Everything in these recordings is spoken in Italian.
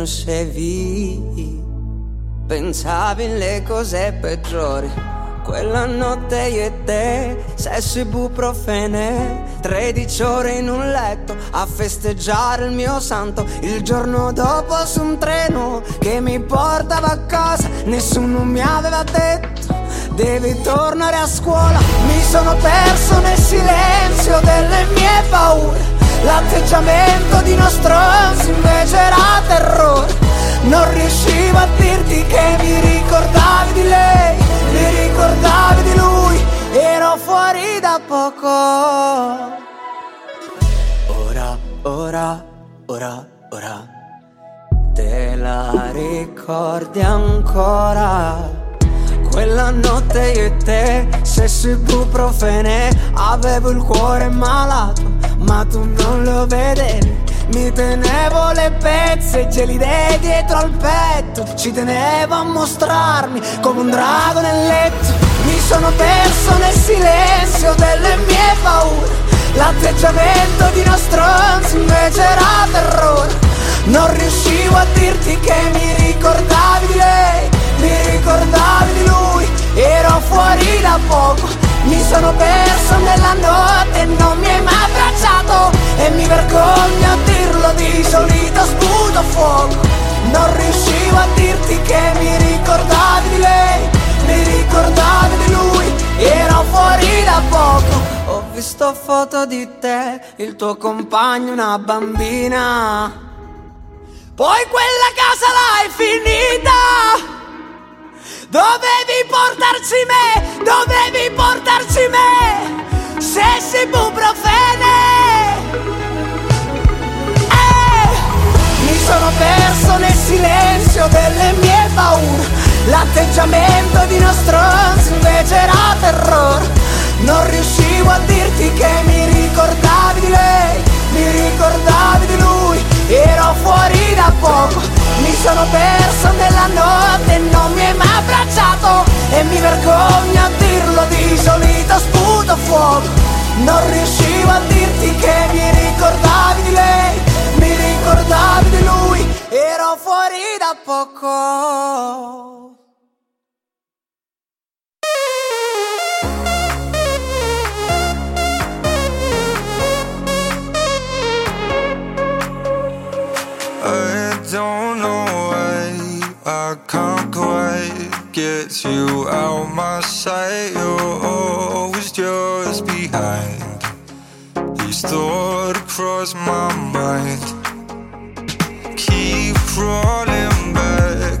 Conoscevi, pensavi le cose peggiori. Quella notte io e te, sesso ibuprofene 13 ore in un letto a festeggiare il mio santo. Il giorno dopo su un treno che mi portava a casa Nessuno mi aveva detto devi tornare a scuola Mi sono perso nel silenzio delle mie paure ora, ora, te la ricordi ancora? Quella notte io e te, sesso ibuprofene, avevo il cuore malato, ma tu non lo vedevi. Mi tenevo le pezze gelide dietro al petto. Ci tenevo a mostrarmi come un drago nel letto. Mi sono perso nel silenzio delle mie paure L'atteggiamento di uno stronzo invece era terrore. Non riuscivo a dirti che mi ricordavi di lei Mi ricordavi di lui. Ero fuori da poco mi sono perso nella notte e non mi hai mai abbracciato. E mi vergogno a dirlo, di solito sputo fuoco. Non riuscivo a dirti che mi ricordavi di lei Mi ricordavi di lui, ero fuori da poco visto foto di te, il tuo compagno, una bambina. Poi quella casa l'hai finita. Dovevi portarci me, dovevi portarci me. Se si buprofene eh, Mi sono perso nel silenzio delle mie paure. L'atteggiamento di nostro invece era terrore Non riuscivo a dirti che mi ricordavi di lei Mi ricordavi di lui. Ero fuori da poco mi sono perso nella notte non mi hai mai abbracciato. E mi vergogno a dirlo, di solito sputo fuoco. Non riuscivo a dirti che mi ricordavi di lei Mi ricordavi di lui, ero fuori da poco Don't know why I can't quite get you out my sight. You're always just behind. These thoughts cross my mind. Keep crawling back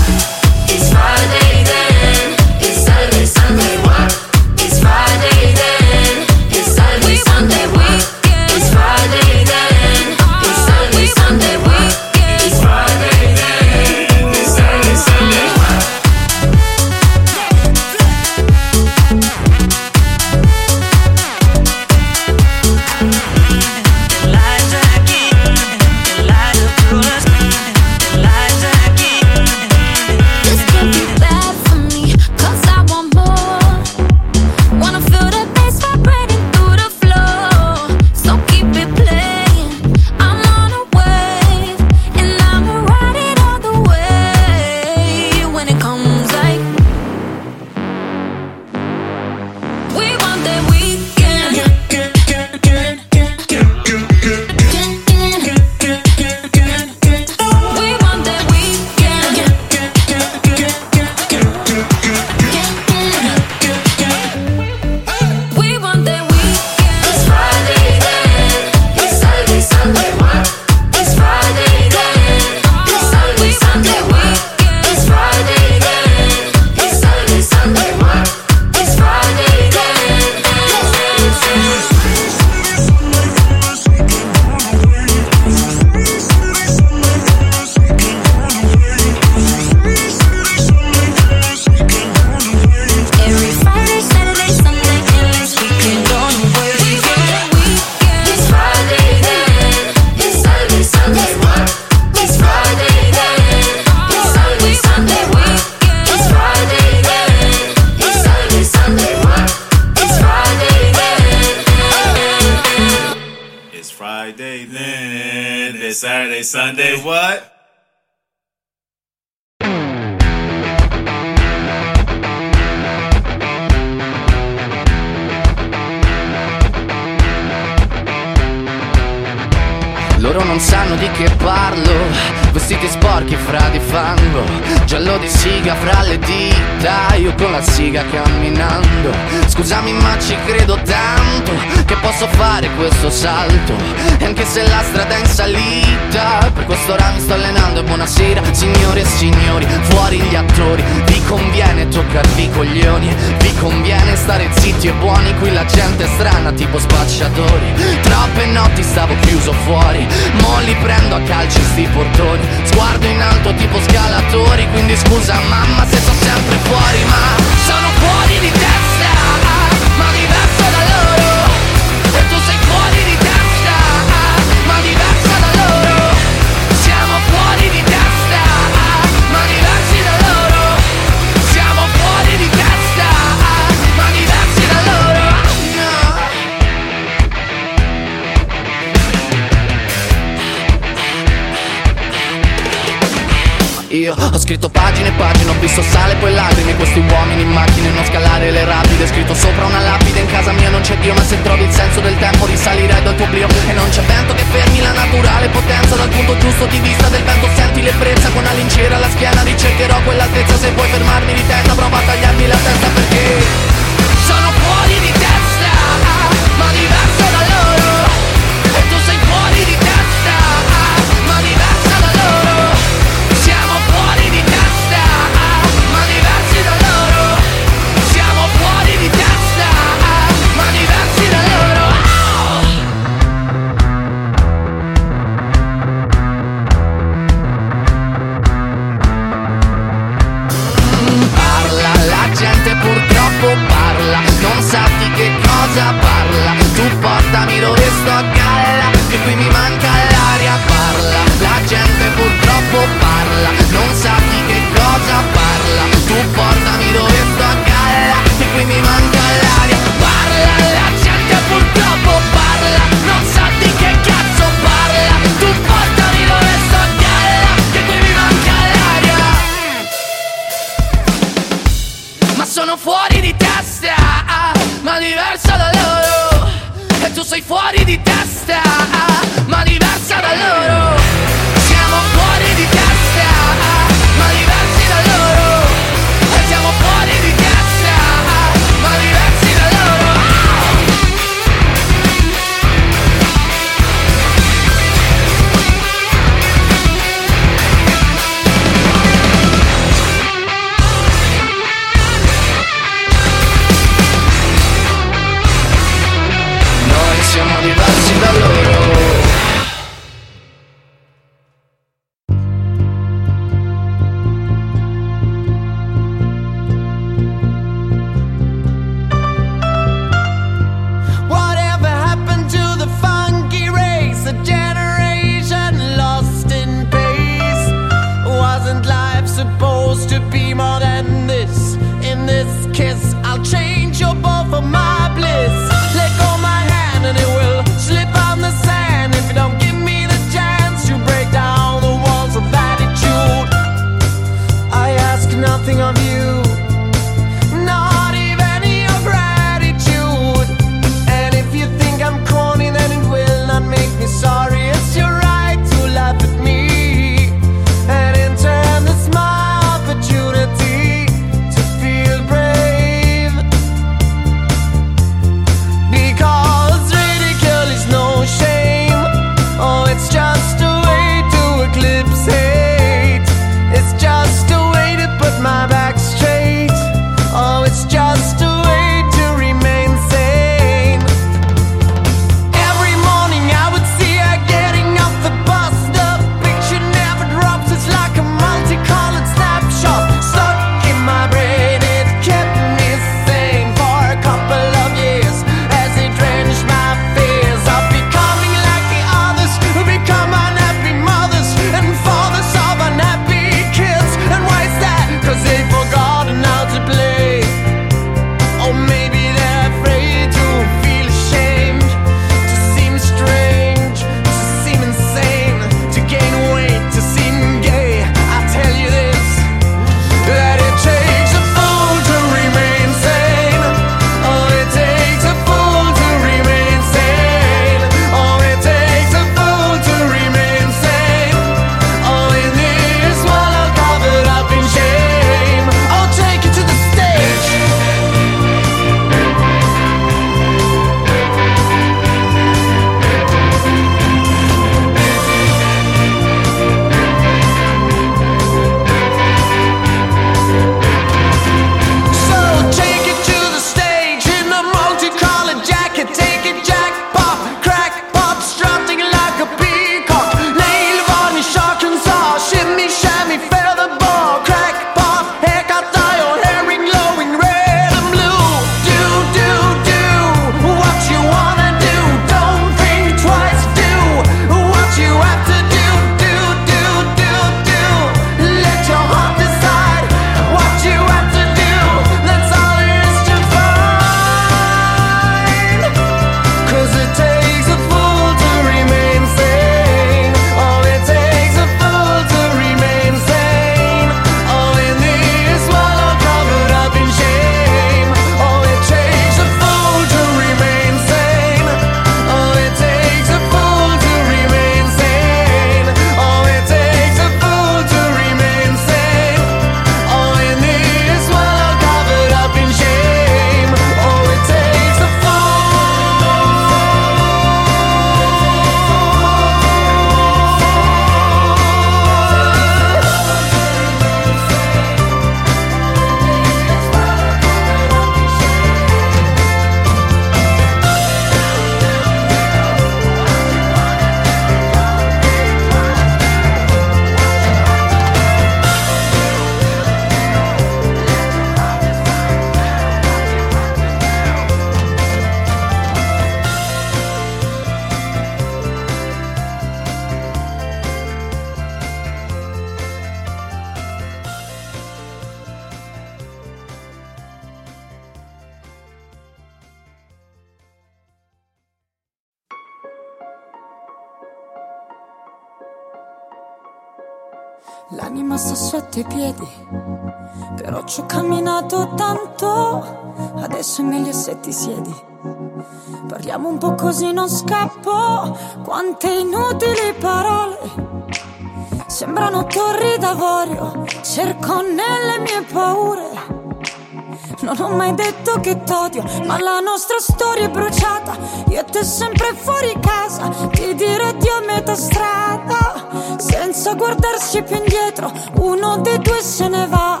Non ho mai detto che t'odio, ma la nostra storia è bruciata. Io e te sempre fuori casa, ti dirò addio a metà strada. Senza guardarsi più indietro, uno dei due se ne va.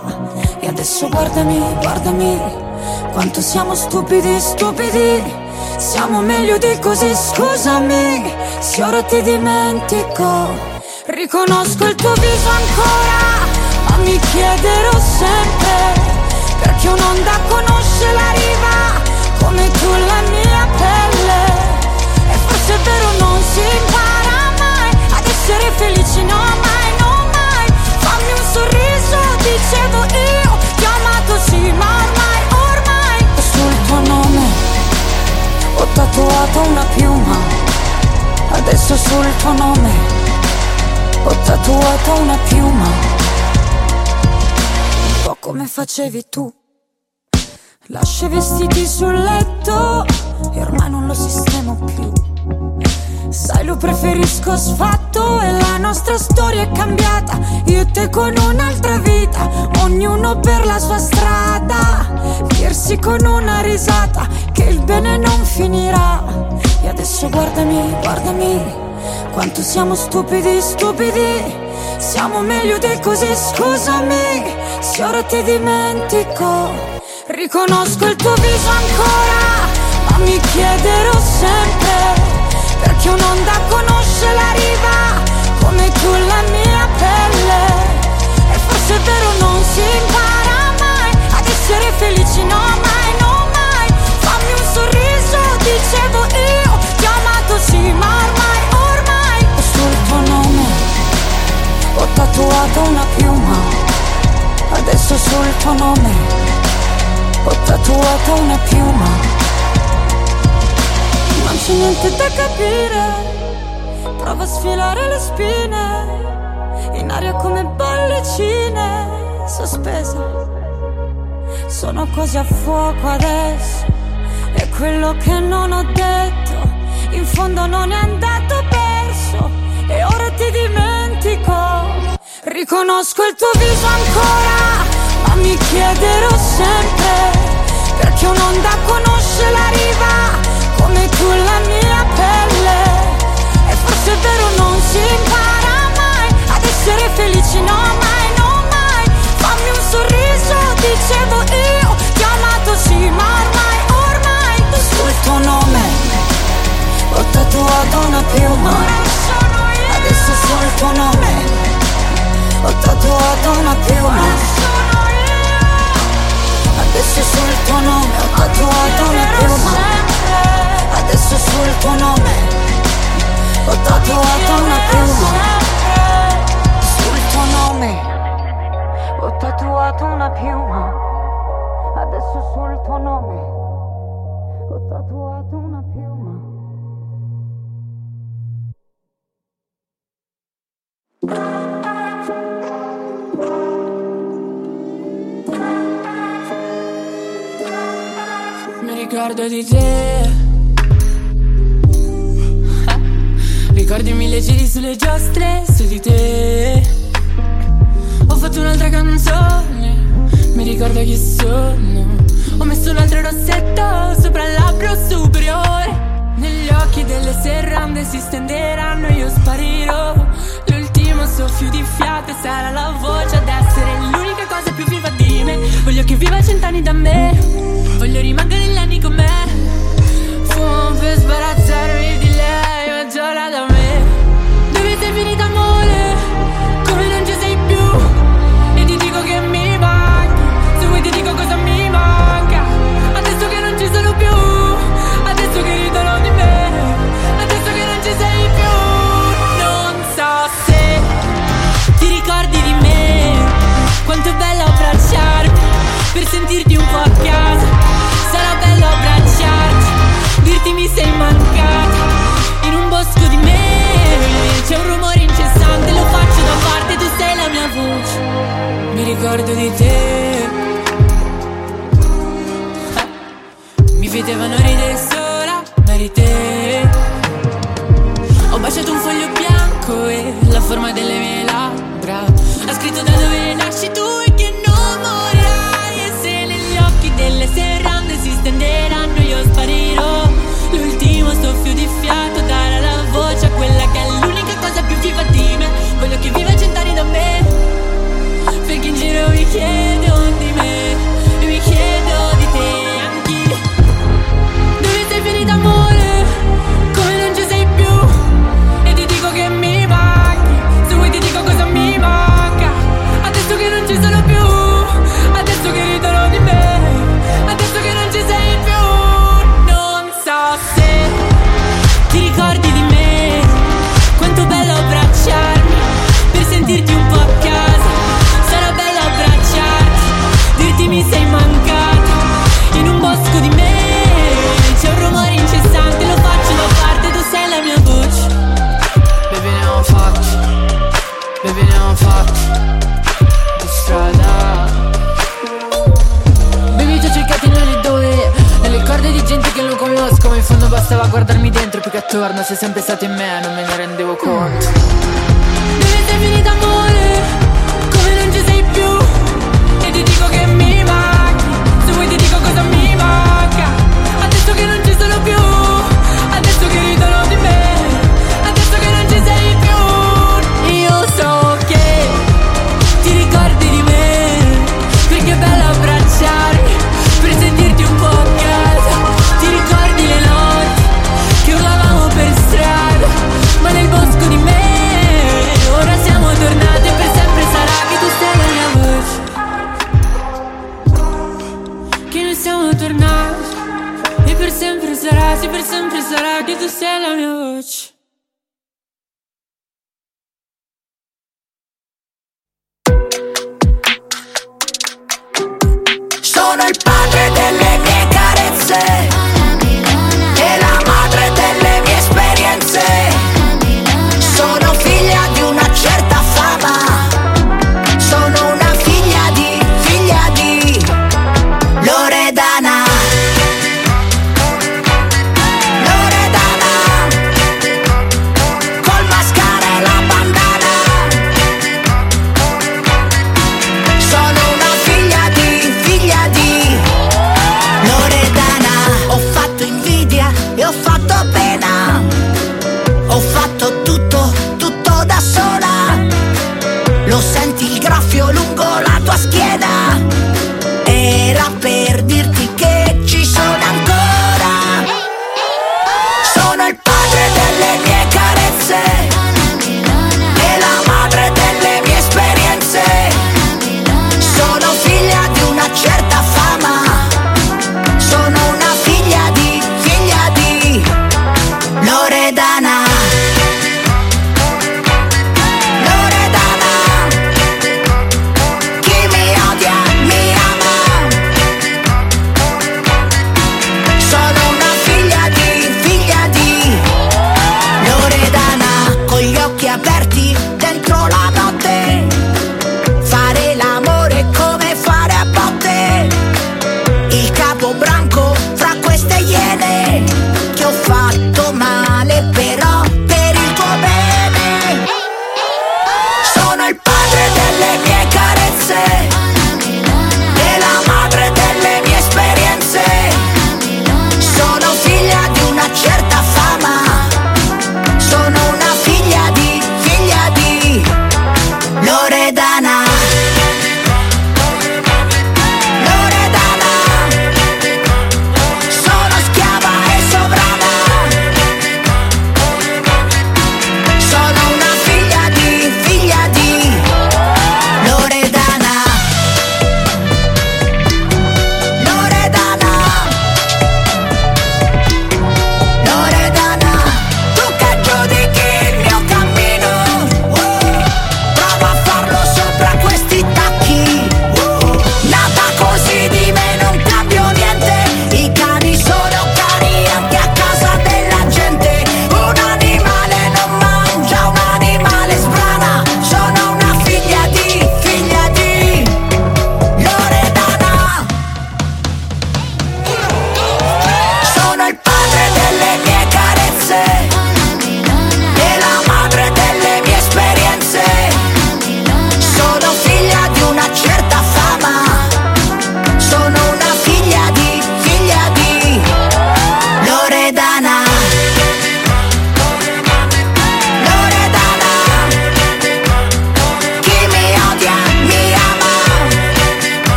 E adesso guardami, guardami, quanto siamo stupidi, stupidi. Siamo meglio di così, scusami, se ora ti dimentico. Riconosco il tuo viso ancora, ma mi chiederò sempre perché un'onda conosce la riva come tu la mia pelle. E forse è vero, non si impara mai ad essere felici, no mai, no mai. Fammi un sorriso, dicevo io, ti ho amato sì, ma ormai, ormai ho sul tuo nome ho tatuato una piuma. Adesso sul tuo nome ho tatuato una piuma un po' come facevi tu. Lascio i vestiti sul letto e ormai non lo sistemo più. Sai, lo preferisco sfatto e la nostra storia è cambiata. Io e te con un'altra vita, ognuno per la sua strada. Dirsi con una risata che il bene non finirà. E adesso guardami, guardami, quanto siamo stupidi, stupidi. Siamo meglio di così, scusami, se ora ti dimentico. Riconosco il tuo viso ancora, ma mi chiederò sempre perché un'onda conosce la riva Da capire, prova a sfilare le spine, in aria come bollicine sospese. Sono così a fuoco adesso, è quello che non ho detto, in fondo non è andato perso, e ora ti dimentico. Riconosco il tuo viso ancora, ma mi chiederò sempre perché un'onda conosce la riva come tu la mia. E è vero, non si impara mai ad essere felici, no mai, no mai. Fammi un sorriso, dicevo io, ti ho amato sì, ma ormai, ormai sul tuo nome ho tatuato una piuma. Adesso sul tuo nome ho tatuato una piuma. Adesso sul tuo nome ho tatuato una piuma. Adesso sul tuo nome ho tatuato una piuma. Sul tuo nome ho tatuato una piuma. Adesso sul tuo nome ho tatuato una piuma. Mi ricordo di te. Ricordi mille giri sulle giostre su di te. Ho fatto un'altra canzone. Mi ricordo chi sono. Ho messo un altro rossetto sopra il labbro superiore. Negli occhi delle serrande si stenderanno e io sparirò. L'ultimo soffio di fiato sarà la voce ad essere l'unica cosa più viva di me. Voglio che viva cent'anni da me. Voglio rimanere negli anni con me. Fumo per sbarazzarmi di C'è un rumore incessante, lo faccio da parte, tu sei la mia voce. Mi ricordo di te. Mi vedevano ridere sola, ma di te. Ho baciato un foglio bianco e la forma delle mie labbra. Ha scritto da dove nasci tu e che non morirai. E se negli occhi delle serrande si stenderanno, io sparirò. L'ultimo soffio di fiato darà la viva di me Voglio che viva cent'anni da me Perché in giro mi chiedo.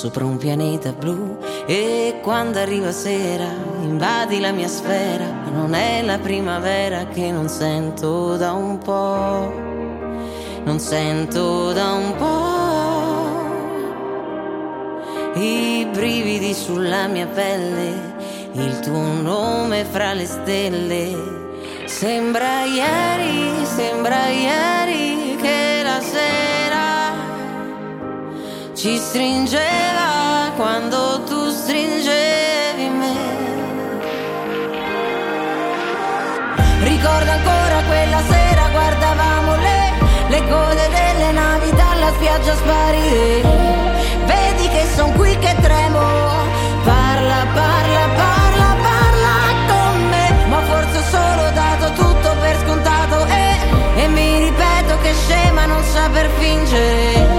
Sopra un pianeta blu. E quando arriva sera, invadi la mia sfera, non è la primavera che non sento da un po', non sento da un po'. I brividi sulla mia pelle, il tuo nome fra le stelle. Sembra ieri, sembra ieri che la sera ci stringeva quando tu stringevi me. Ricordo ancora quella sera, guardavamo le, le code delle navi dalla spiaggia sparire. Vedi che son qui che tremo, parla, parla, parla, parla con me. Ma forse ho solo dato tutto per scontato e, mi ripeto che scema non saper fingere.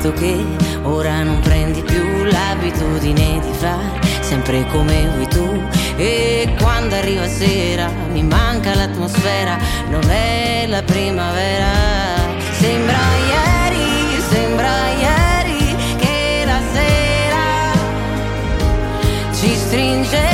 Scommetto che ora non prendi più l'abitudine di fare sempre come vuoi tu. E quando arriva sera mi manca l'atmosfera, non è la primavera. Sembra ieri, sembra ieri che la sera ci stringeva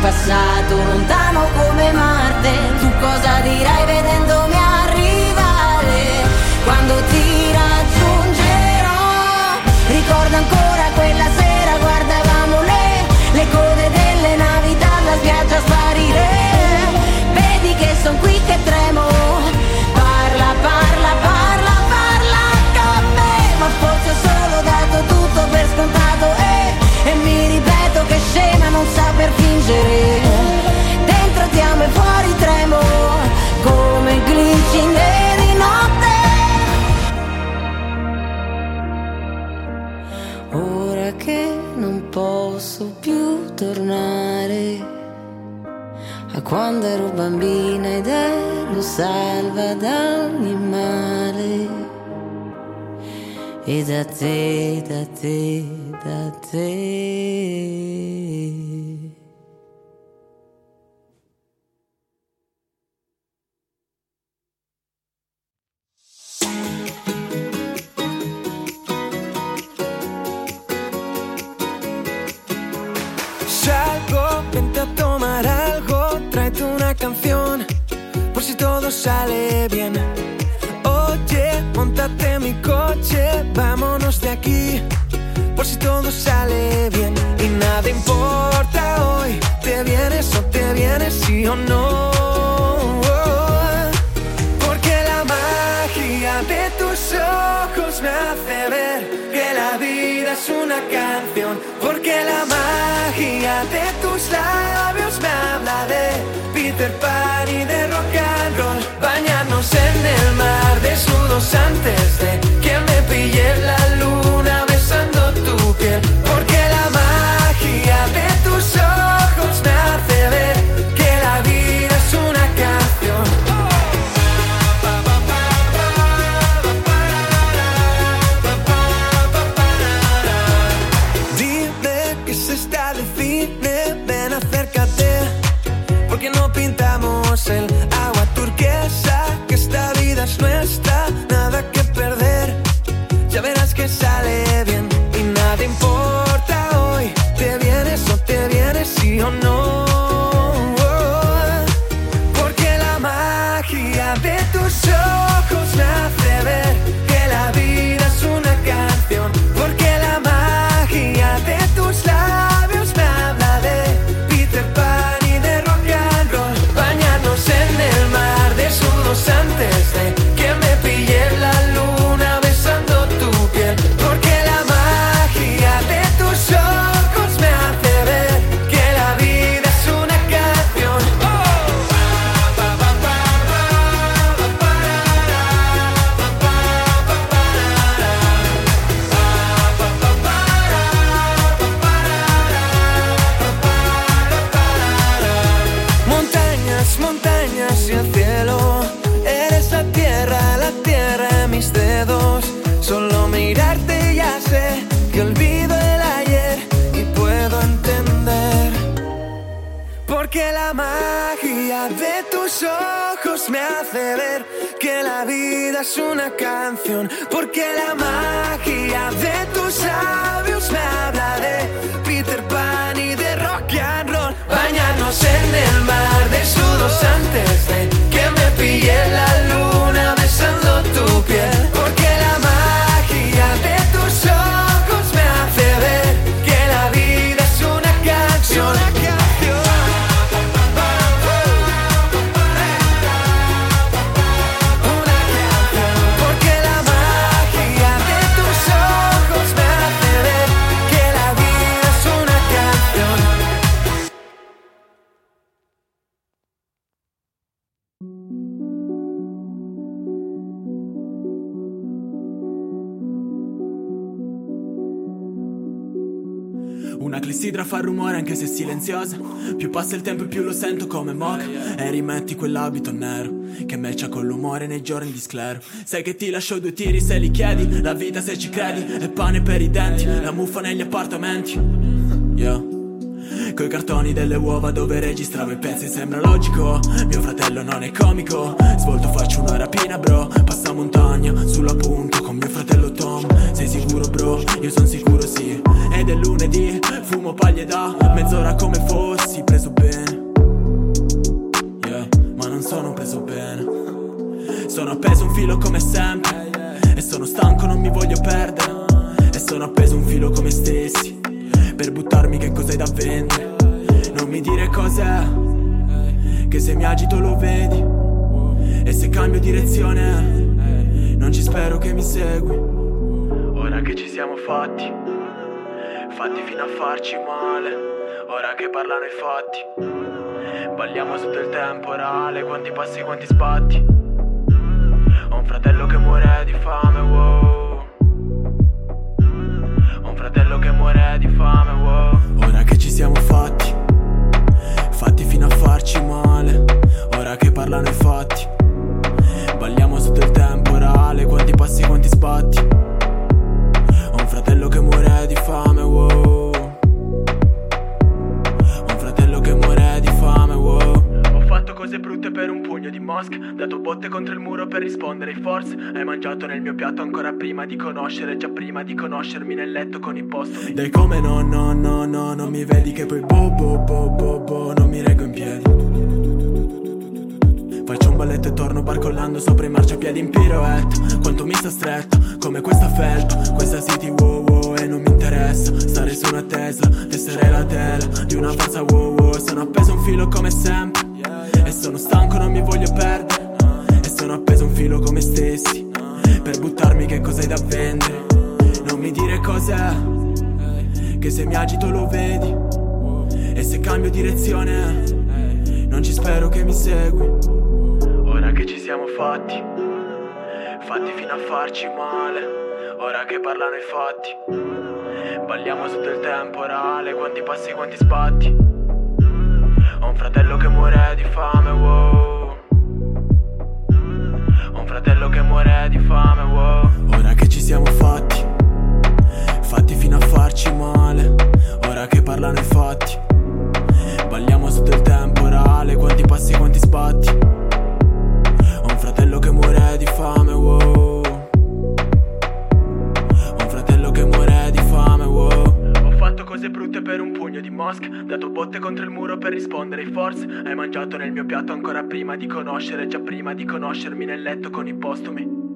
passato lontano come Marte. Tu cosa dirai vedendomi arrivare? Quando ti raggiungerò, ricordo ancora quella sera, guardavamo le, le code delle navi dalla spiaggia sparire. Vedi che son qui che tremo, parla, parla, parla, parla con. Ma forse ho solo dato tutto per scontato e, e mi ripeto che scema non saper fingere. Dentro ti amo e fuori tremo, come glicine di notte. Ora che non posso più tornare a quando ero bambina ed ero salva da ogni male. E da te, da te, da te. O no. Porque la magia de tus ojos me hace ver que la vida es una canción. Porque la magia de tus labios me habla de Peter Pan y de rock and roll. Bañarnos en el mar desnudos antes de que me pille la instante hace ver que la vida es una canción. Porque la magia de tus labios me habla de Peter Pan y de rock and roll. Bañarnos en el mar desnudos antes de que me pille la luna besando tu piel. Una clessidra fa rumore anche se silenziosa. Più passa il tempo e più lo sento come mock E rimetti quell'abito nero Che matcha con l'umore nei giorni di sclero. Sai che ti lascio due tiri se li chiedi. La vita se ci credi È pane per i denti La muffa negli appartamenti. Yeah Coi cartoni delle uova dove registravo i pezzi sembra logico. Mio fratello non è comico. Svolto faccio una rapina bro. Passa montagna sulla punta con mio fratello Tom. Sei sicuro bro? Io son sicuro sì. Ed è lunedì, fumo paglie da Mezz'ora come fossi preso bene Yeah, ma non sono preso bene Sono appeso un filo come sempre. E sono stanco, non mi voglio perdere. E sono appeso un filo come stessi Per buttarmi che cos'hai da vendere. Non mi dire cos'è Che se mi agito lo vedi. E se cambio direzione Non ci spero che mi segui. Ora che ci siamo fatti Fatti fino a farci male. Ora che parlano i fatti Balliamo sotto il temporale. Quanti passi, quanti sbatti. Ho un fratello che muore di fame, wow un fratello che muore di fame, wow. Ora che ci siamo fatti Fatti fino a farci male. Ora che parlano i fatti Balliamo sotto il temporale. Quanti passi, quanti sbatti Ho un fratello che muore di fame, wow fatto cose brutte per un pugno di mosche. Dato botte contro il muro per rispondere ai force. Hai mangiato nel mio piatto ancora prima di conoscere Già prima di conoscermi nel letto con i postumi Dai come no, no, no, no Non mi vedi che poi bo, bo, bo, bo, bo Non mi reggo in piedi. Faccio un balletto e torno barcollando sopra i marciapiedi in piroetta Quanto mi sta stretta, come questa felpa Questa city wow wow e non mi interessa Stare su una Tesla, essere la tela Di una falsa wow wow. Sono appeso un filo come sempre E sono stanco, non mi voglio perdere. E sono appeso un filo come stessi. Per buttarmi che cos'hai da vendere? Non mi dire cos'è. Che se mi agito lo vedi. E se cambio direzione Non ci spero che mi segui. Ora che ci siamo fatti, fatti fino a farci male. Ora che parlano i fatti, balliamo sotto il temporale. Quanti passi, quanti sbatti. Ho un fratello che muore di fame, wow. Ho un fratello che muore di fame, wow. Ora che ci siamo fatti, fatti fino a farci male. Ora che parlano i fatti, balliamo sotto il temporale. Quanti passi, quanti sbatti. Ho un fratello che muore di fame, wow. Fatto cose brutte per un pugno di mosche. Dato botte contro il muro per rispondere ai force. Hai mangiato nel mio piatto ancora prima di conoscere, già prima di conoscermi nel letto con i postumi.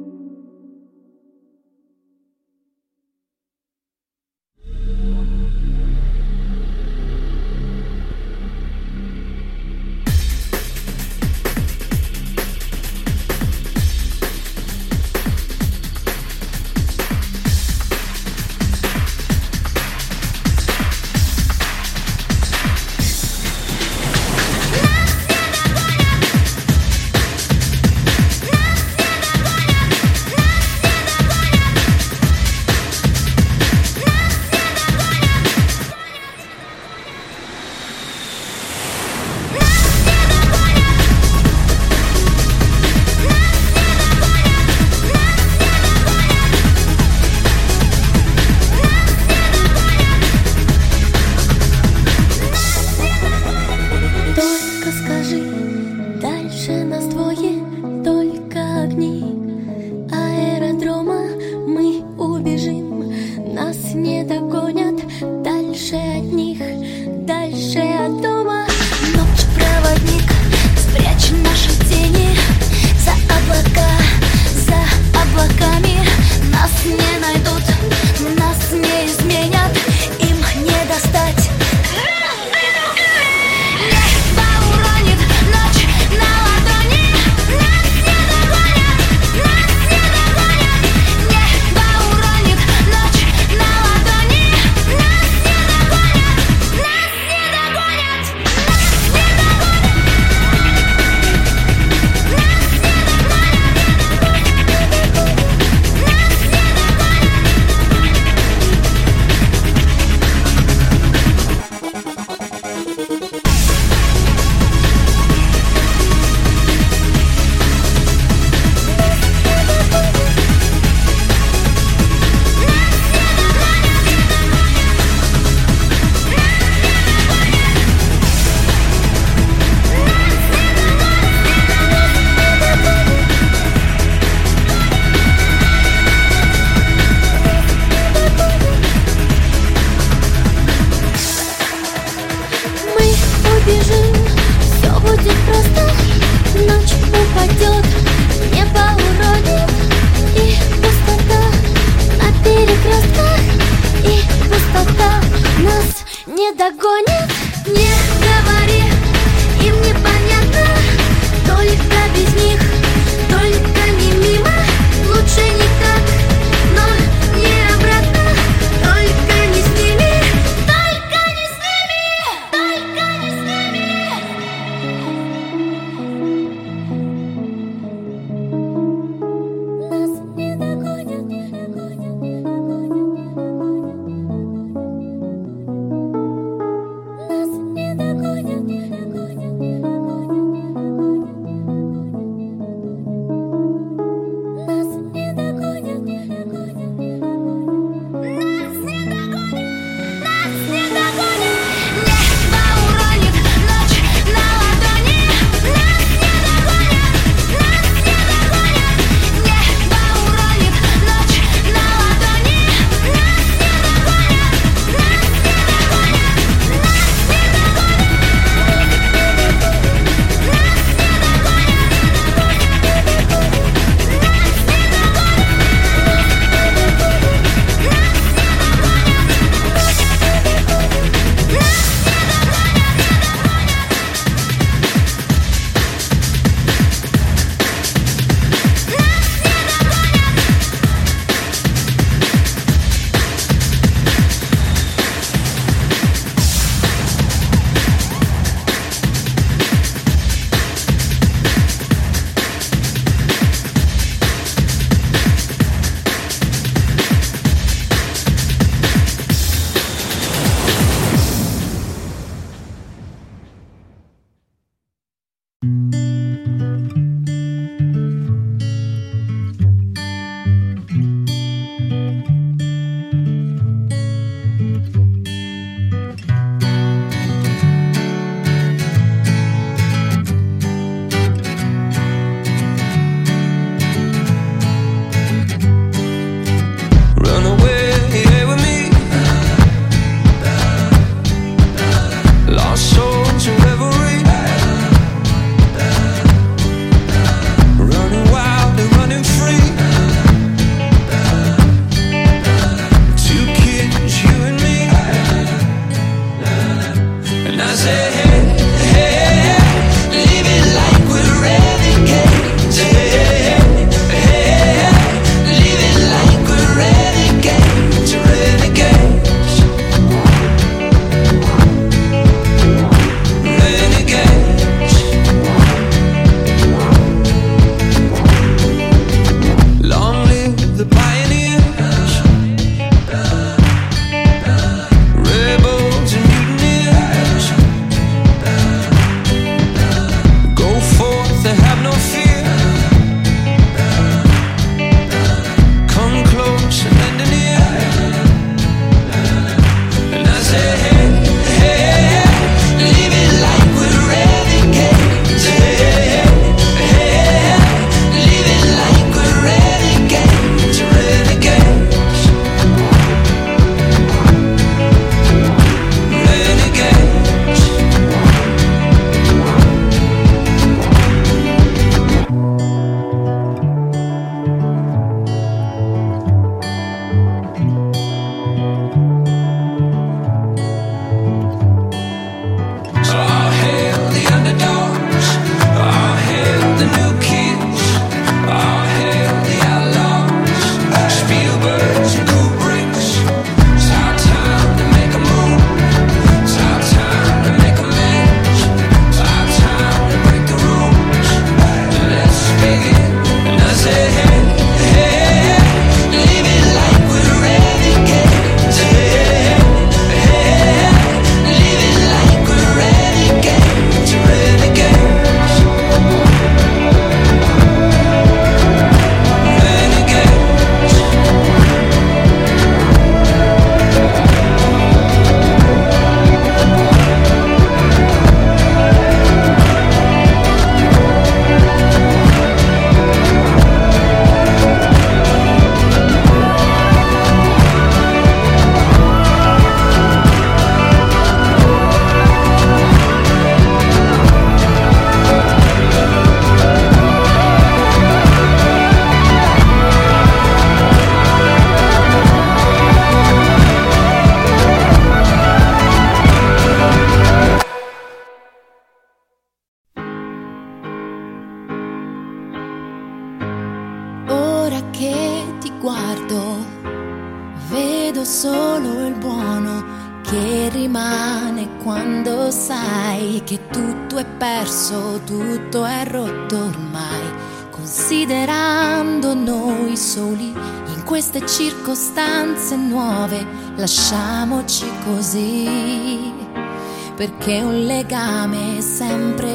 Perché un legame sempre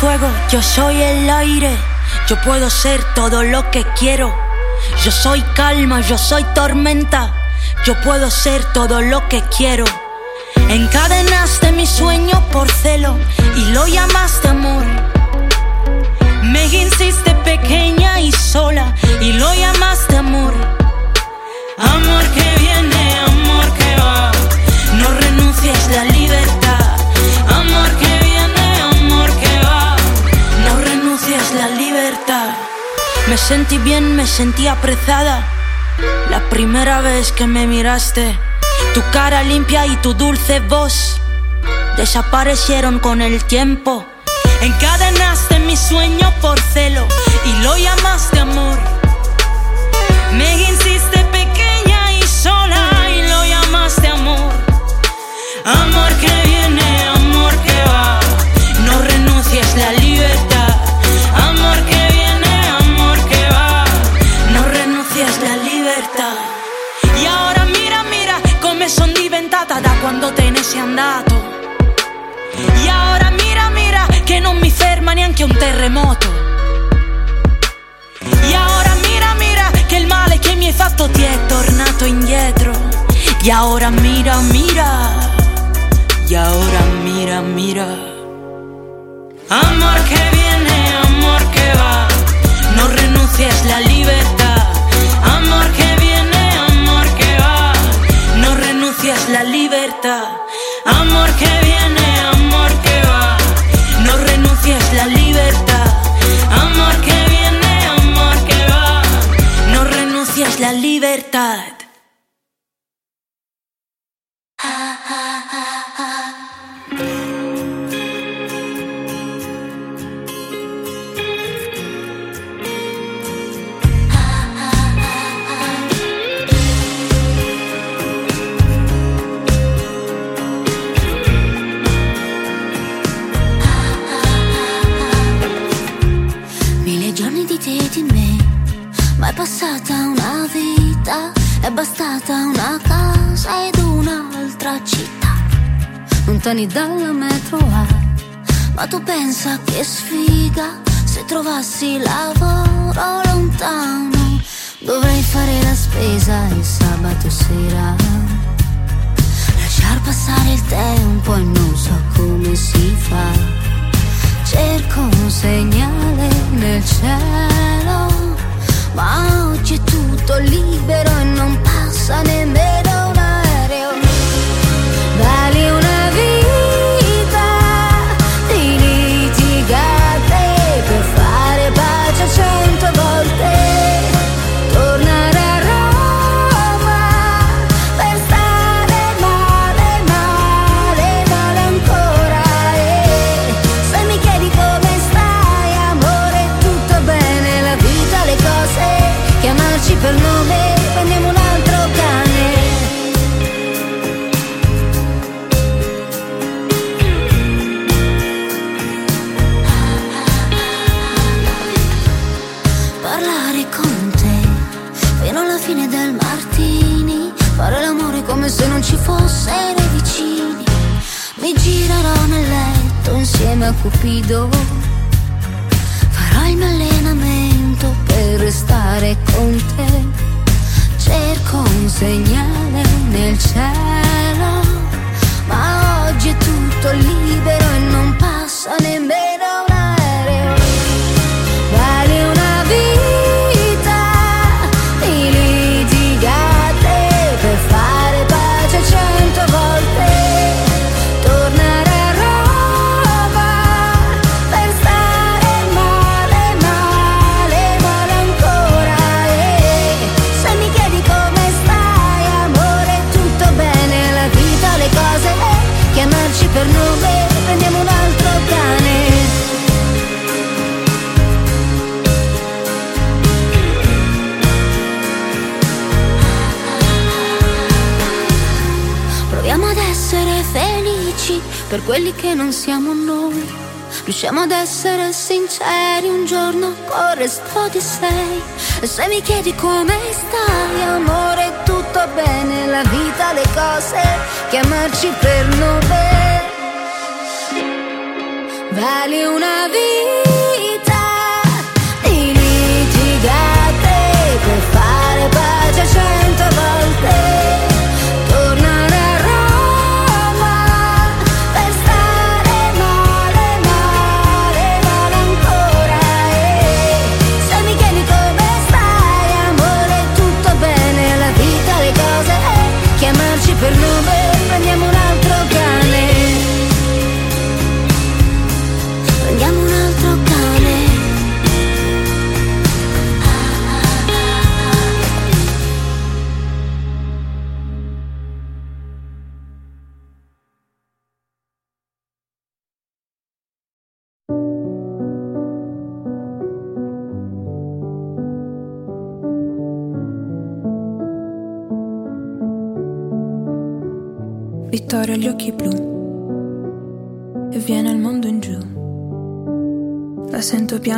fuego, yo soy el aire, yo puedo ser todo lo que quiero. Yo soy calma, yo soy tormenta, yo puedo ser todo lo que quiero. Encadenaste mi sueño por celo y lo llamaste amor. Me hiciste pequeña y sola y lo llamaste amor. Amor que viene, amor que va, no renuncies la libertad. Amor que viene. la libertad. Me sentí bien, me sentí apresada. La primera vez que me miraste, tu cara limpia y tu dulce voz desaparecieron con el tiempo. Encadenaste mi sueño por celo y lo llamaste amor. Me hiciste pequeña y sola y lo llamaste amor. Amor. Sei andato. E mira, mira, che non mi ferma neanche un terremoto. E ora mira, mira, che il male che mi hai fatto ti è tornato indietro. E ora mira, mira. Y ahora mira, mira. Amor que viene, amor que va. No renuncies la libertad. Amor que viene, amor que va. No renuncies la libertad. Amor que viene, amor que va. No renuncies la libertad. Amor que viene, amor que va. No renuncies la libertad. Mille è bastata una casa ed un'altra città, lontani dalla metro A. Ma tu pensa che sfiga se trovassi lavoro lontano, dovrei fare la spesa il sabato sera. Lasciar passare il tempo e non so come si fa. Cerco un segnale nel cielo, ma oggi è tutto libero e non passa nemmeno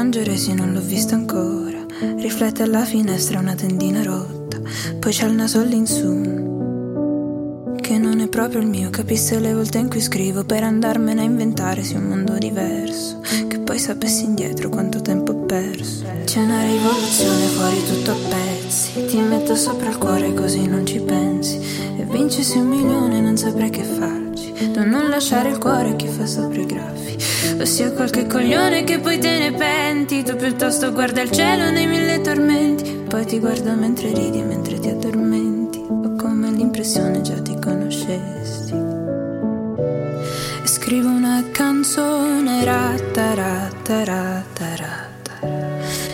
piangere se non l'ho vista ancora. Riflette alla finestra una tendina rotta, poi c'è il naso all'insù che non è proprio il mio, capisse le volte in cui scrivo per andarmene a inventare su un mondo diverso. Che poi sapessi indietro quanto tempo ho perso. C'è una rivoluzione fuori tutto a pezzi. Ti metto sopra il cuore così non ci pensi. E vincessi un milione non saprei che farci. Tu non lasciare il cuore a chi fa sopra i graffi. Ossia qualche coglione che poi te ne penti. Tu piuttosto guarda il cielo nei mille tormenti. Poi ti guardo mentre ridi e mentre ti addormenti. Ho come l'impressione già ti conoscesti. E scrivo una canzone ratta.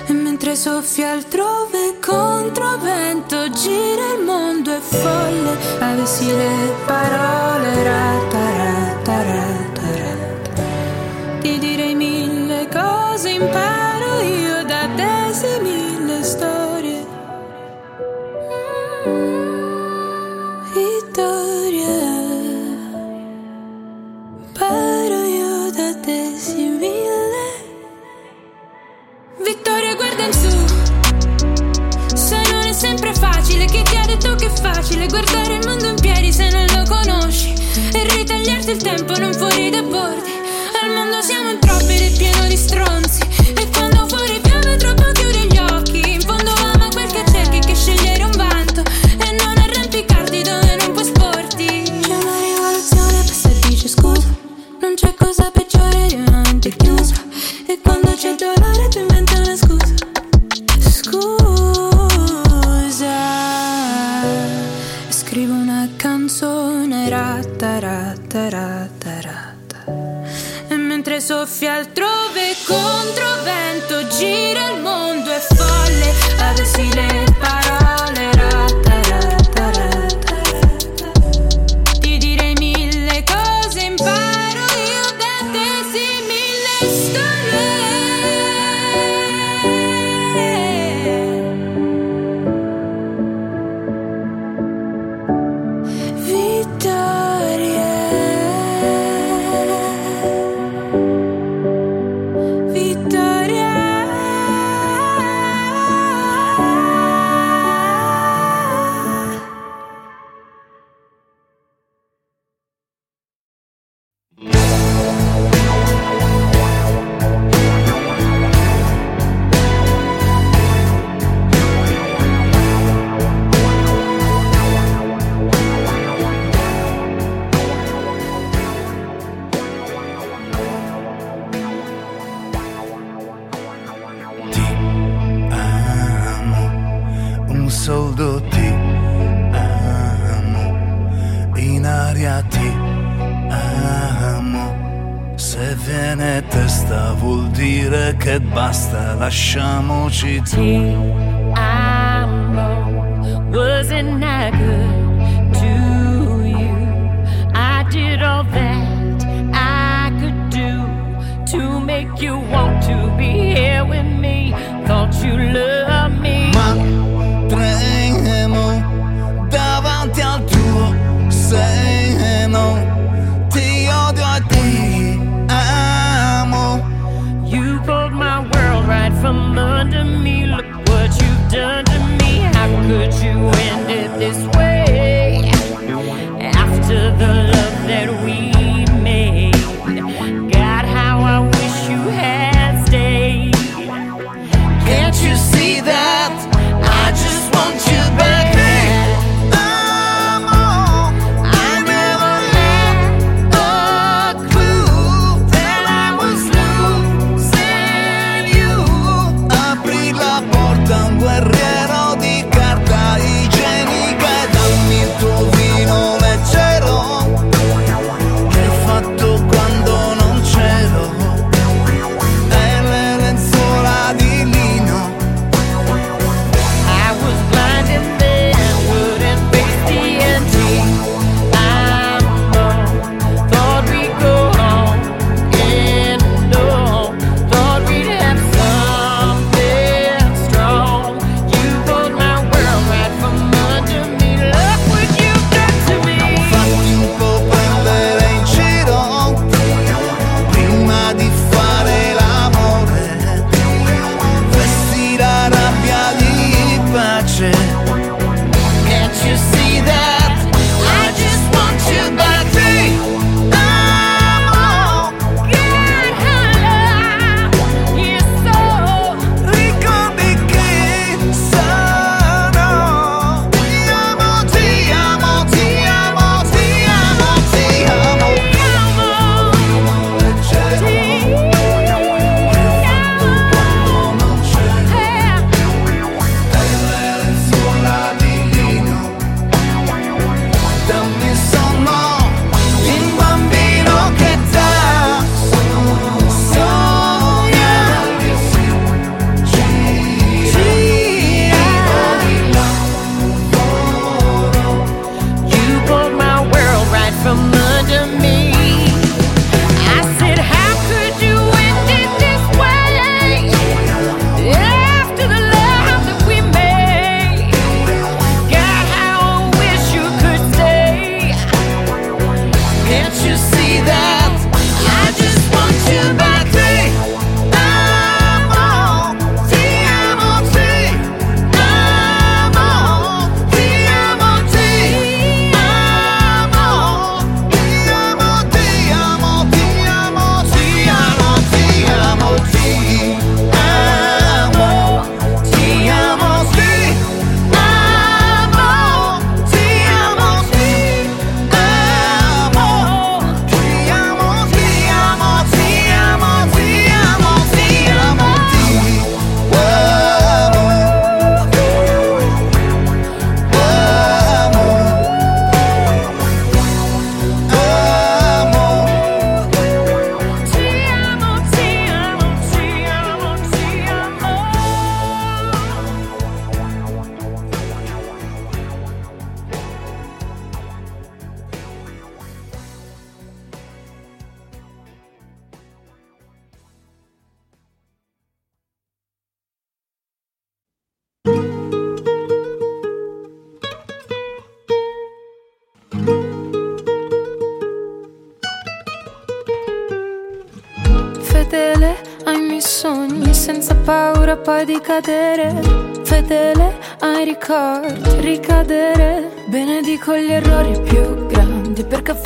E mentre soffia altrove contro vento gira il mondo folle. Avessi le parole ratta. Ti direi mille cose, imparo io ritagliarti il tempo non fuori dai bordi. Al mondo siamo in troppi ed è pieno di stronzi. Lasciamoci Ti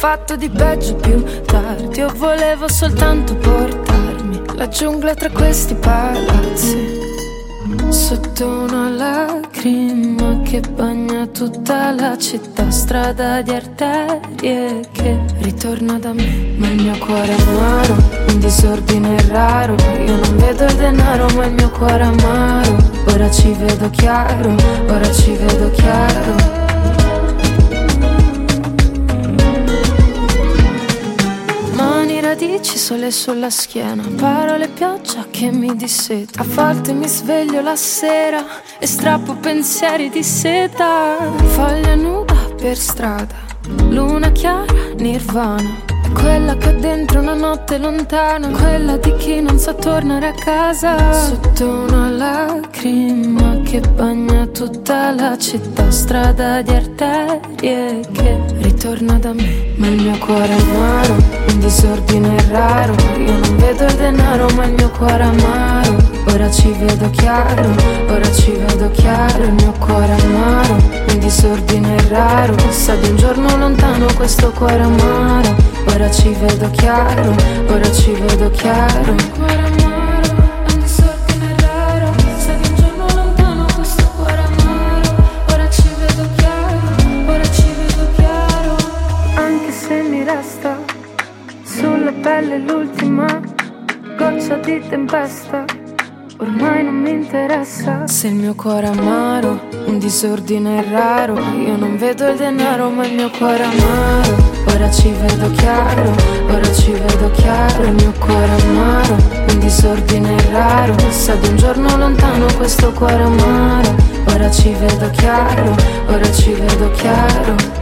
fatto di peggio più tardi. Io volevo soltanto portarmi la giungla tra questi palazzi. Sotto una lacrima che bagna tutta la città, strada di arterie che ritorna da me. Ma il mio cuore è amaro, un disordine raro. Io non vedo il denaro, ma il mio cuore è amaro. Ora ci vedo chiaro, ora ci vedo chiaro. Radici, sole sulla schiena. Parole, pioggia che mi disseta. A volte mi sveglio la sera E strappo pensieri di seta. Foglia nuda per strada Luna chiara, nirvana. Quella che ho dentro una notte lontana Quella di chi non sa tornare a casa. Sotto una lacrima che bagna tutta la città Strada di arterie che ritorna da me Ma il mio cuore amaro, un disordine raro. Io non vedo il denaro ma il mio cuore amaro. Ora ci vedo chiaro, ora ci vedo chiaro Il mio cuore amaro, un disordine raro. Sa di un giorno lontano questo cuore amaro. Ora ci vedo chiaro, ora ci vedo chiaro pelle l'ultima goccia di tempesta. Ormai non mi interessa. Se il mio cuore è amaro, un disordine raro. Io non vedo il denaro ma il mio cuore è amaro. Ora ci vedo chiaro, ora ci vedo chiaro. Il mio cuore è amaro, un disordine raro. Sa di un giorno lontano questo cuore amaro. Ora ci vedo chiaro, ora ci vedo chiaro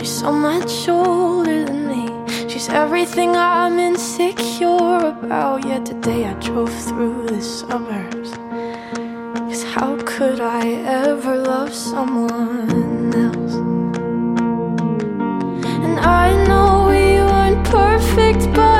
She's so much older than me. She's everything I'm insecure about. Yet today I drove through the suburbs. Cause how could I ever love someone else? And I know we weren't perfect, but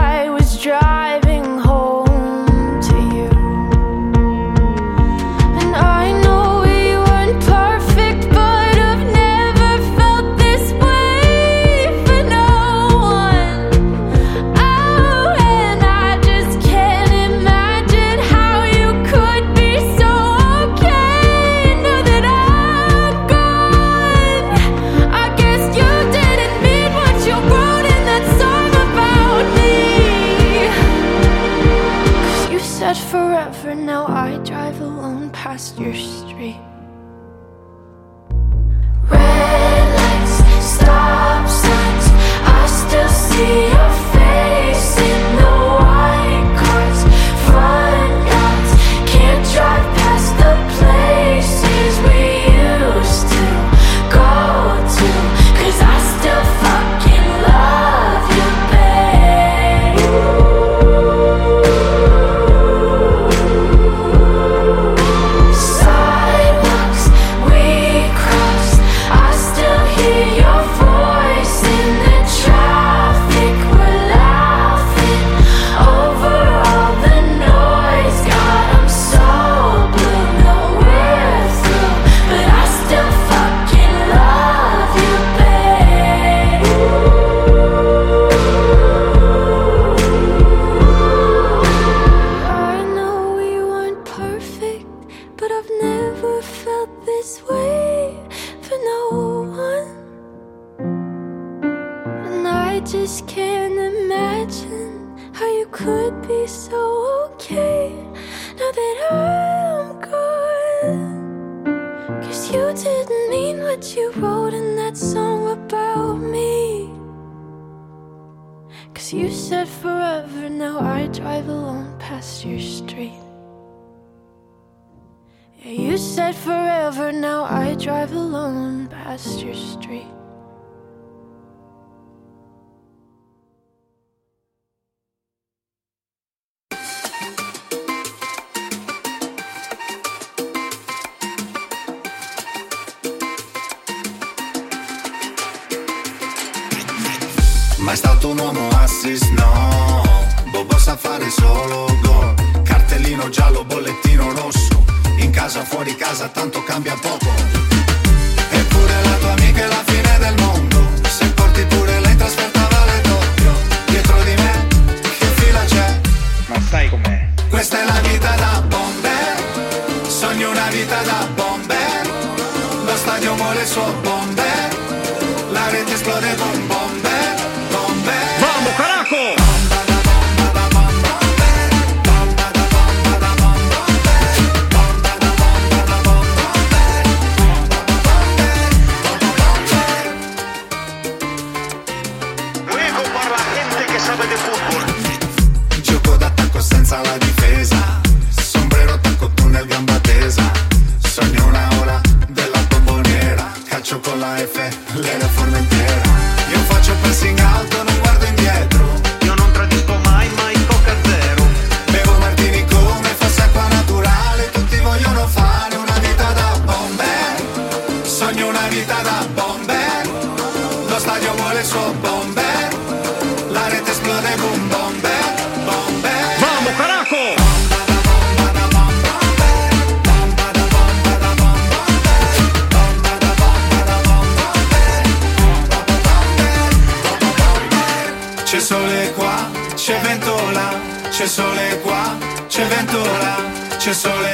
là, c'è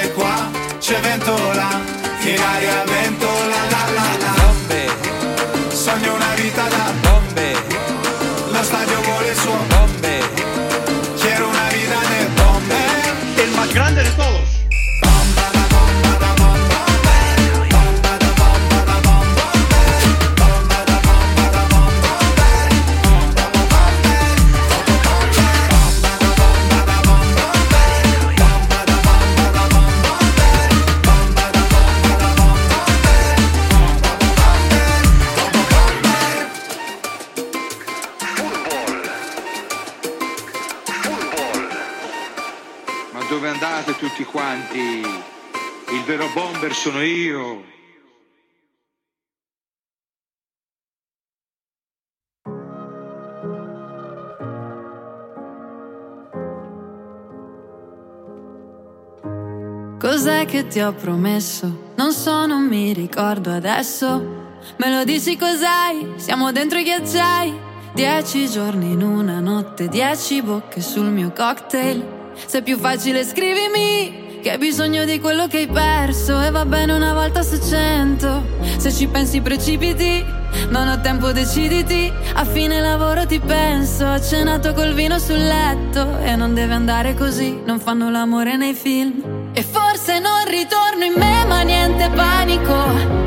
sono io. Cos'è che ti ho promesso? Non so, non mi ricordo adesso. Me lo dici cos'hai? Siamo dentro i ghiacciai. Dieci giorni in una notte, dieci bocche sul mio cocktail. Se è più facile scrivimi che hai bisogno di quello che hai perso e va bene una volta su cento. Se ci pensi precipiti, non ho tempo deciditi. A fine lavoro ti penso, ho cenato col vino sul letto e non deve andare così, non fanno l'amore nei film. E forse non ritorno in me, ma niente panico.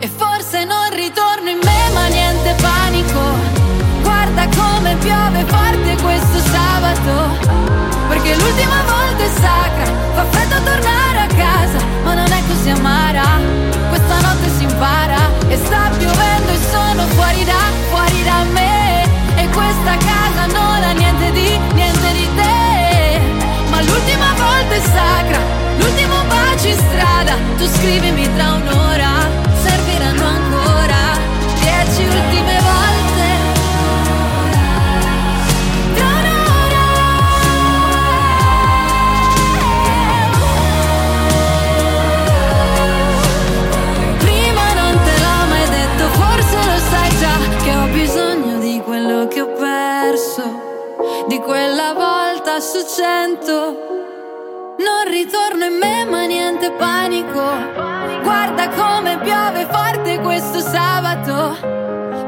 e forse non ritorno in me ma niente panico. Guarda come piove forte questo sabato. Perché l'ultima volta è sacra Fa freddo tornare a casa. Ma non è così amara Questa notte si impara. E sta piovendo e sono fuori da, fuori da me. E questa casa non ha niente di, niente di te. Ma l'ultima volta è baci in strada, tu scrivimi tra un'ora, su cento. Non ritorno in me ma niente panico. Guarda come piove forte questo sabato.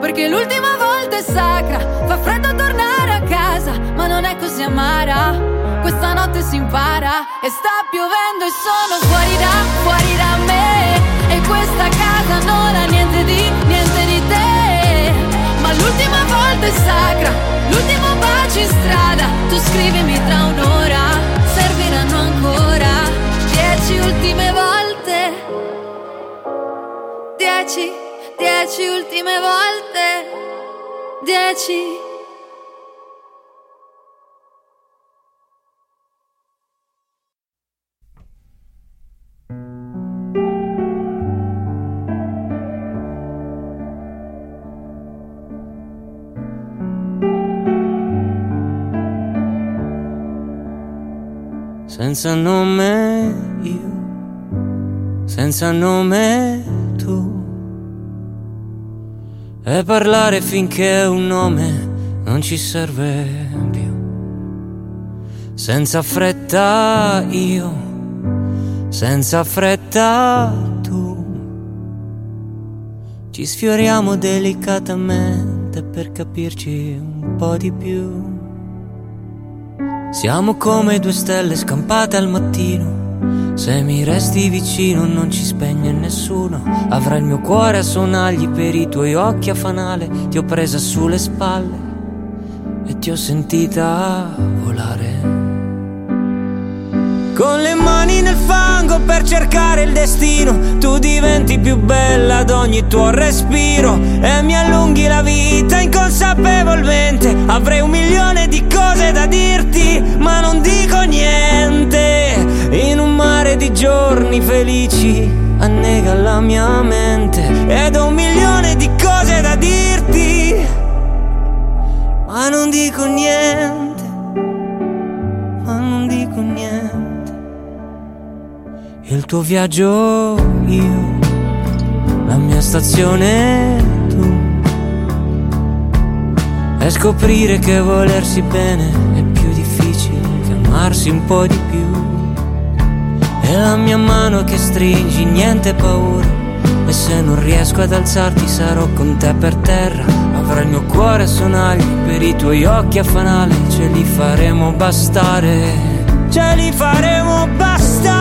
Perché l'ultima volta è sacra Fa freddo tornare a casa Ma non è così amara. Questa notte si impara E sta piovendo e sono fuori da, fuori da me. E questa casa non ha niente di, niente di te. Ma l'ultima volta è sacra L'ultimo bacio in strada Tu scrivimi tra un'ora serviranno ancora dieci ultime volte. Dieci, dieci ultime volte. Dieci. Senza nome io, senza nome tu. E parlare finché un nome non ci serve più. Senza fretta io, senza fretta tu. Ci sfioriamo delicatamente per capirci un po' di più. Siamo come due stelle scampate al mattino. Se mi resti vicino non ci spegne nessuno. Avrai il mio cuore a sonagli per i tuoi occhi a fanale. Ti ho presa sulle spalle e ti ho sentita volare. Con le mani nel fango per cercare il destino, tu diventi più bella ad ogni tuo respiro e mi allunghi la vita inconsapevolmente. Avrei un milione di cose da dirti, ma non dico niente. In un mare di giorni felici annega la mia mente ed ho un milione di cose da dirti, ma non dico niente, ma non dico niente. Il tuo viaggio io, la mia stazione tu. E scoprire che volersi bene è più difficile che amarsi un po' di più. E la mia mano che stringi, niente paura. E se non riesco ad alzarti sarò con te per terra. Avrai il mio cuore a sonagli per i tuoi occhi a fanale. Ce li faremo bastare, ce li faremo bastare.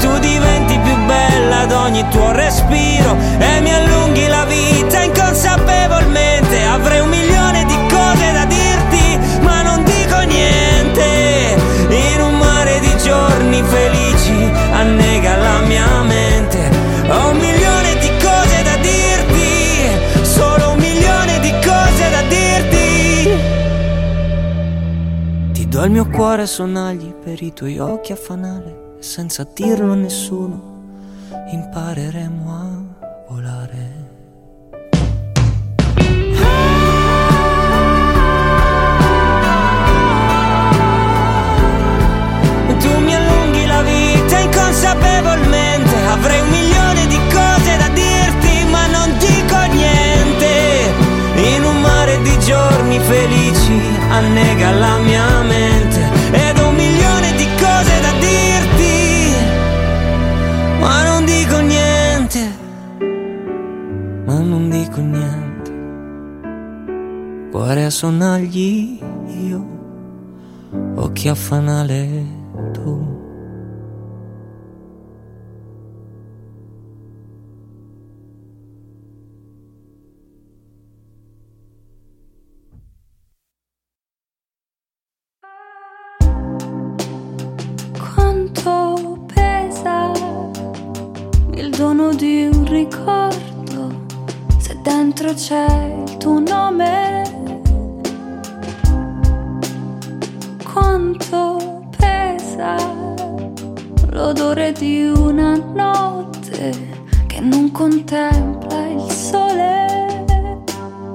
Tu diventi più bella ad ogni tuo respiro. E mi allunghi la vita inconsapevolmente. Avrei un milione di cose da dirti, ma non dico niente. In un mare di giorni felici annega la mia mente. Ho un milione di cose da dirti, solo un milione di cose da dirti. Ti do il mio cuore a sonagli per i tuoi occhi a fanale. Senza dirlo a nessuno impareremo a volare. Tu mi allunghi la vita inconsapevolmente Avrei un milione di cose da dirti ma non dico niente In un mare di giorni felici annega la mia Cuore a sonagli io Occhi a fanale tu Quanto pesa il dono di un ricordo se dentro c'è il tuo nome? Quanto pesa l'odore di una notte che non contempla il sole.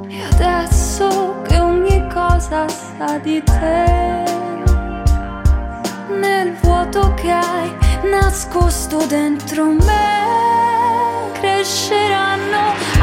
E adesso che ogni cosa sa di te, nel vuoto che hai nascosto dentro me, cresceranno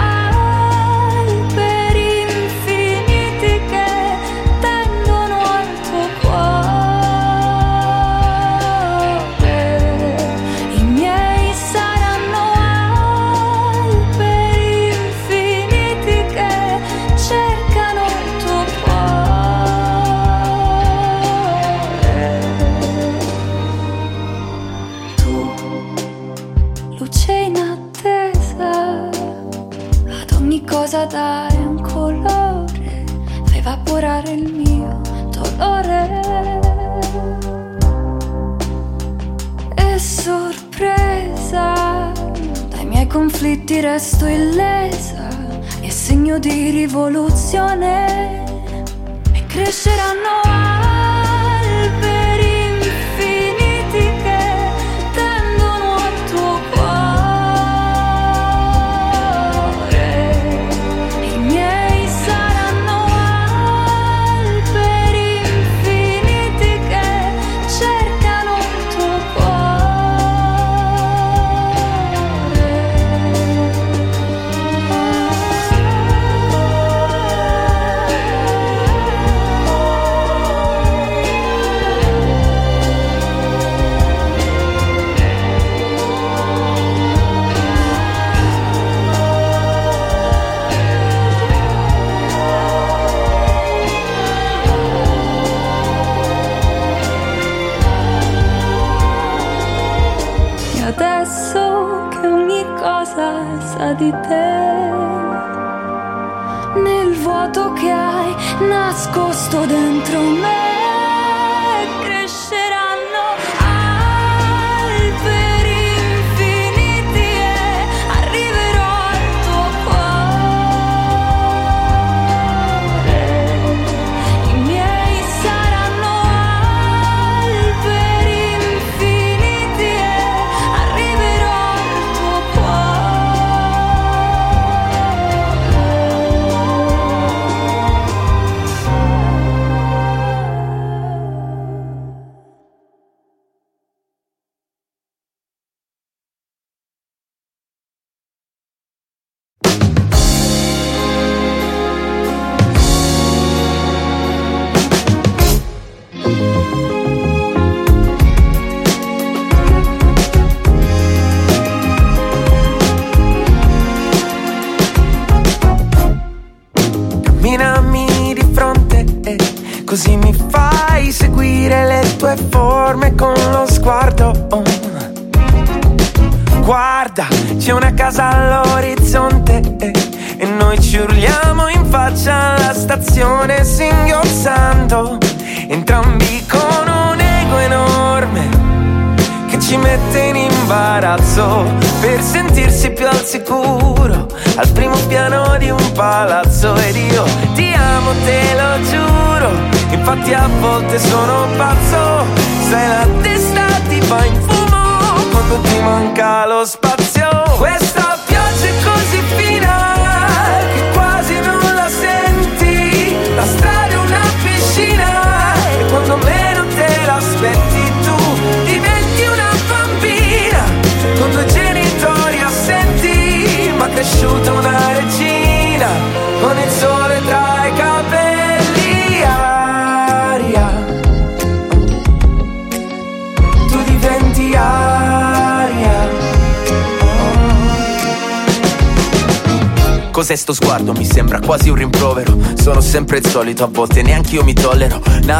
fai evaporare il mio dolore. E sorpresa, dai miei conflitti resto illesa, e segno di rivoluzione. E cresceranno alberi di te, nel vuoto che hai nascosto dentro me,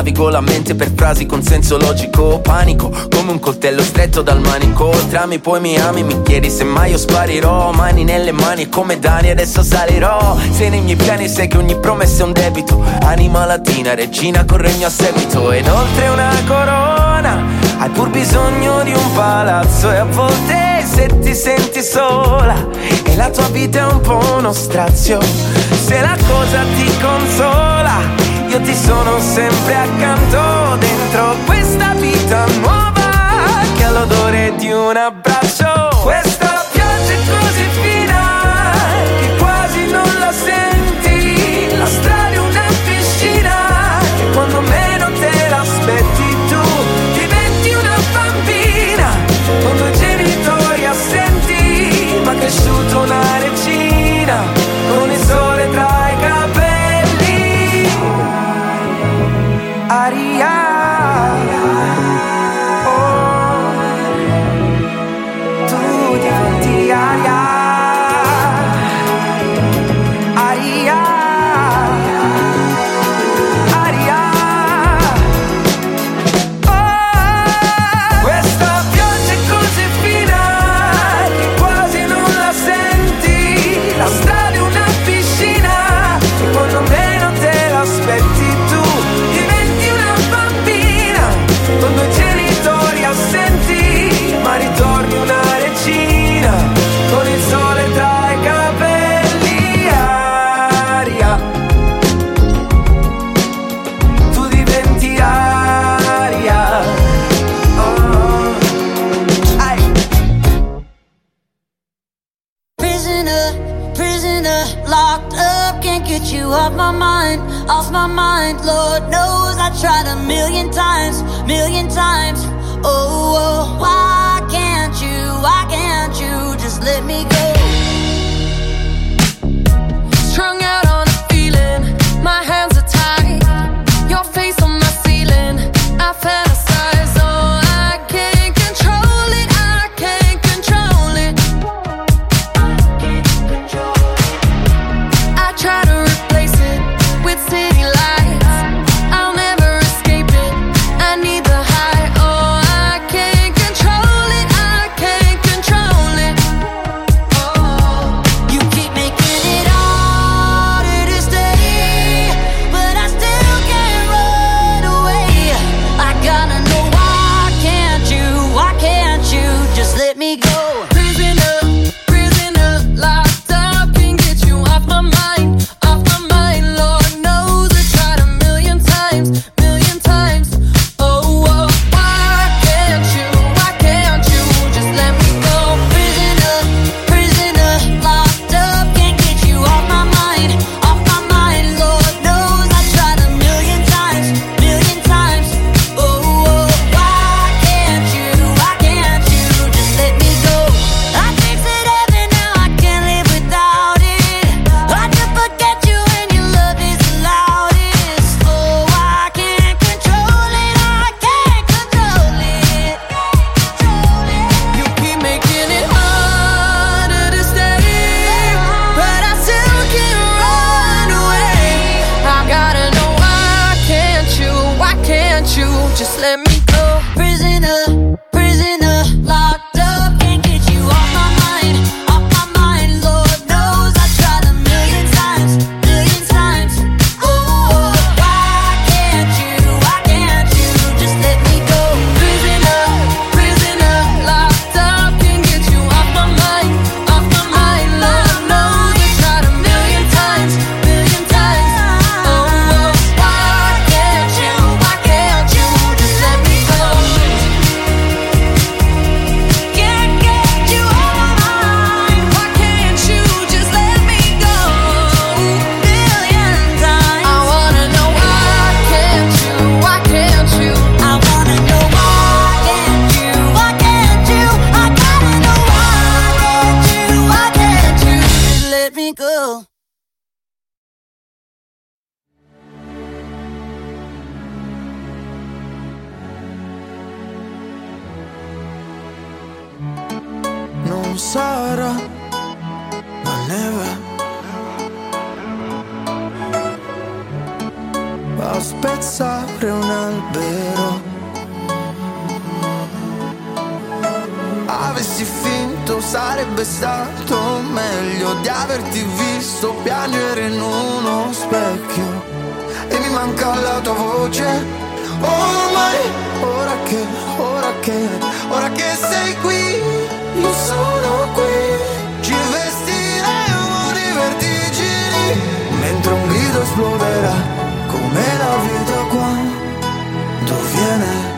Navigo la mente per frasi con senso logico. Panico come un coltello stretto dal manico. Trami poi mi ami, mi chiedi se mai io sparirò. Mani nelle mani come Dani adesso salirò. Sei nei miei piani, sai che ogni promessa è un debito. Anima latina, regina con regno a seguito. Ed oltre una corona, hai pur bisogno di un palazzo. E a volte se ti senti sola e la tua vita è un po' uno strazio. Se la cosa ti consola, io ti sono sempre accanto dentro questa vita nuova che ha l'odore di una million times, million times. Oh, oh, why can't you, why can't you just let me go? avessi finto sarebbe stato meglio di averti visto piangere in uno specchio. E mi manca la tua voce. Ormai ora che ora che ora che sei qui io sono qui. Ci vestiremo di vertigini mentre un grido esploderà come la vita qua. Dove viene?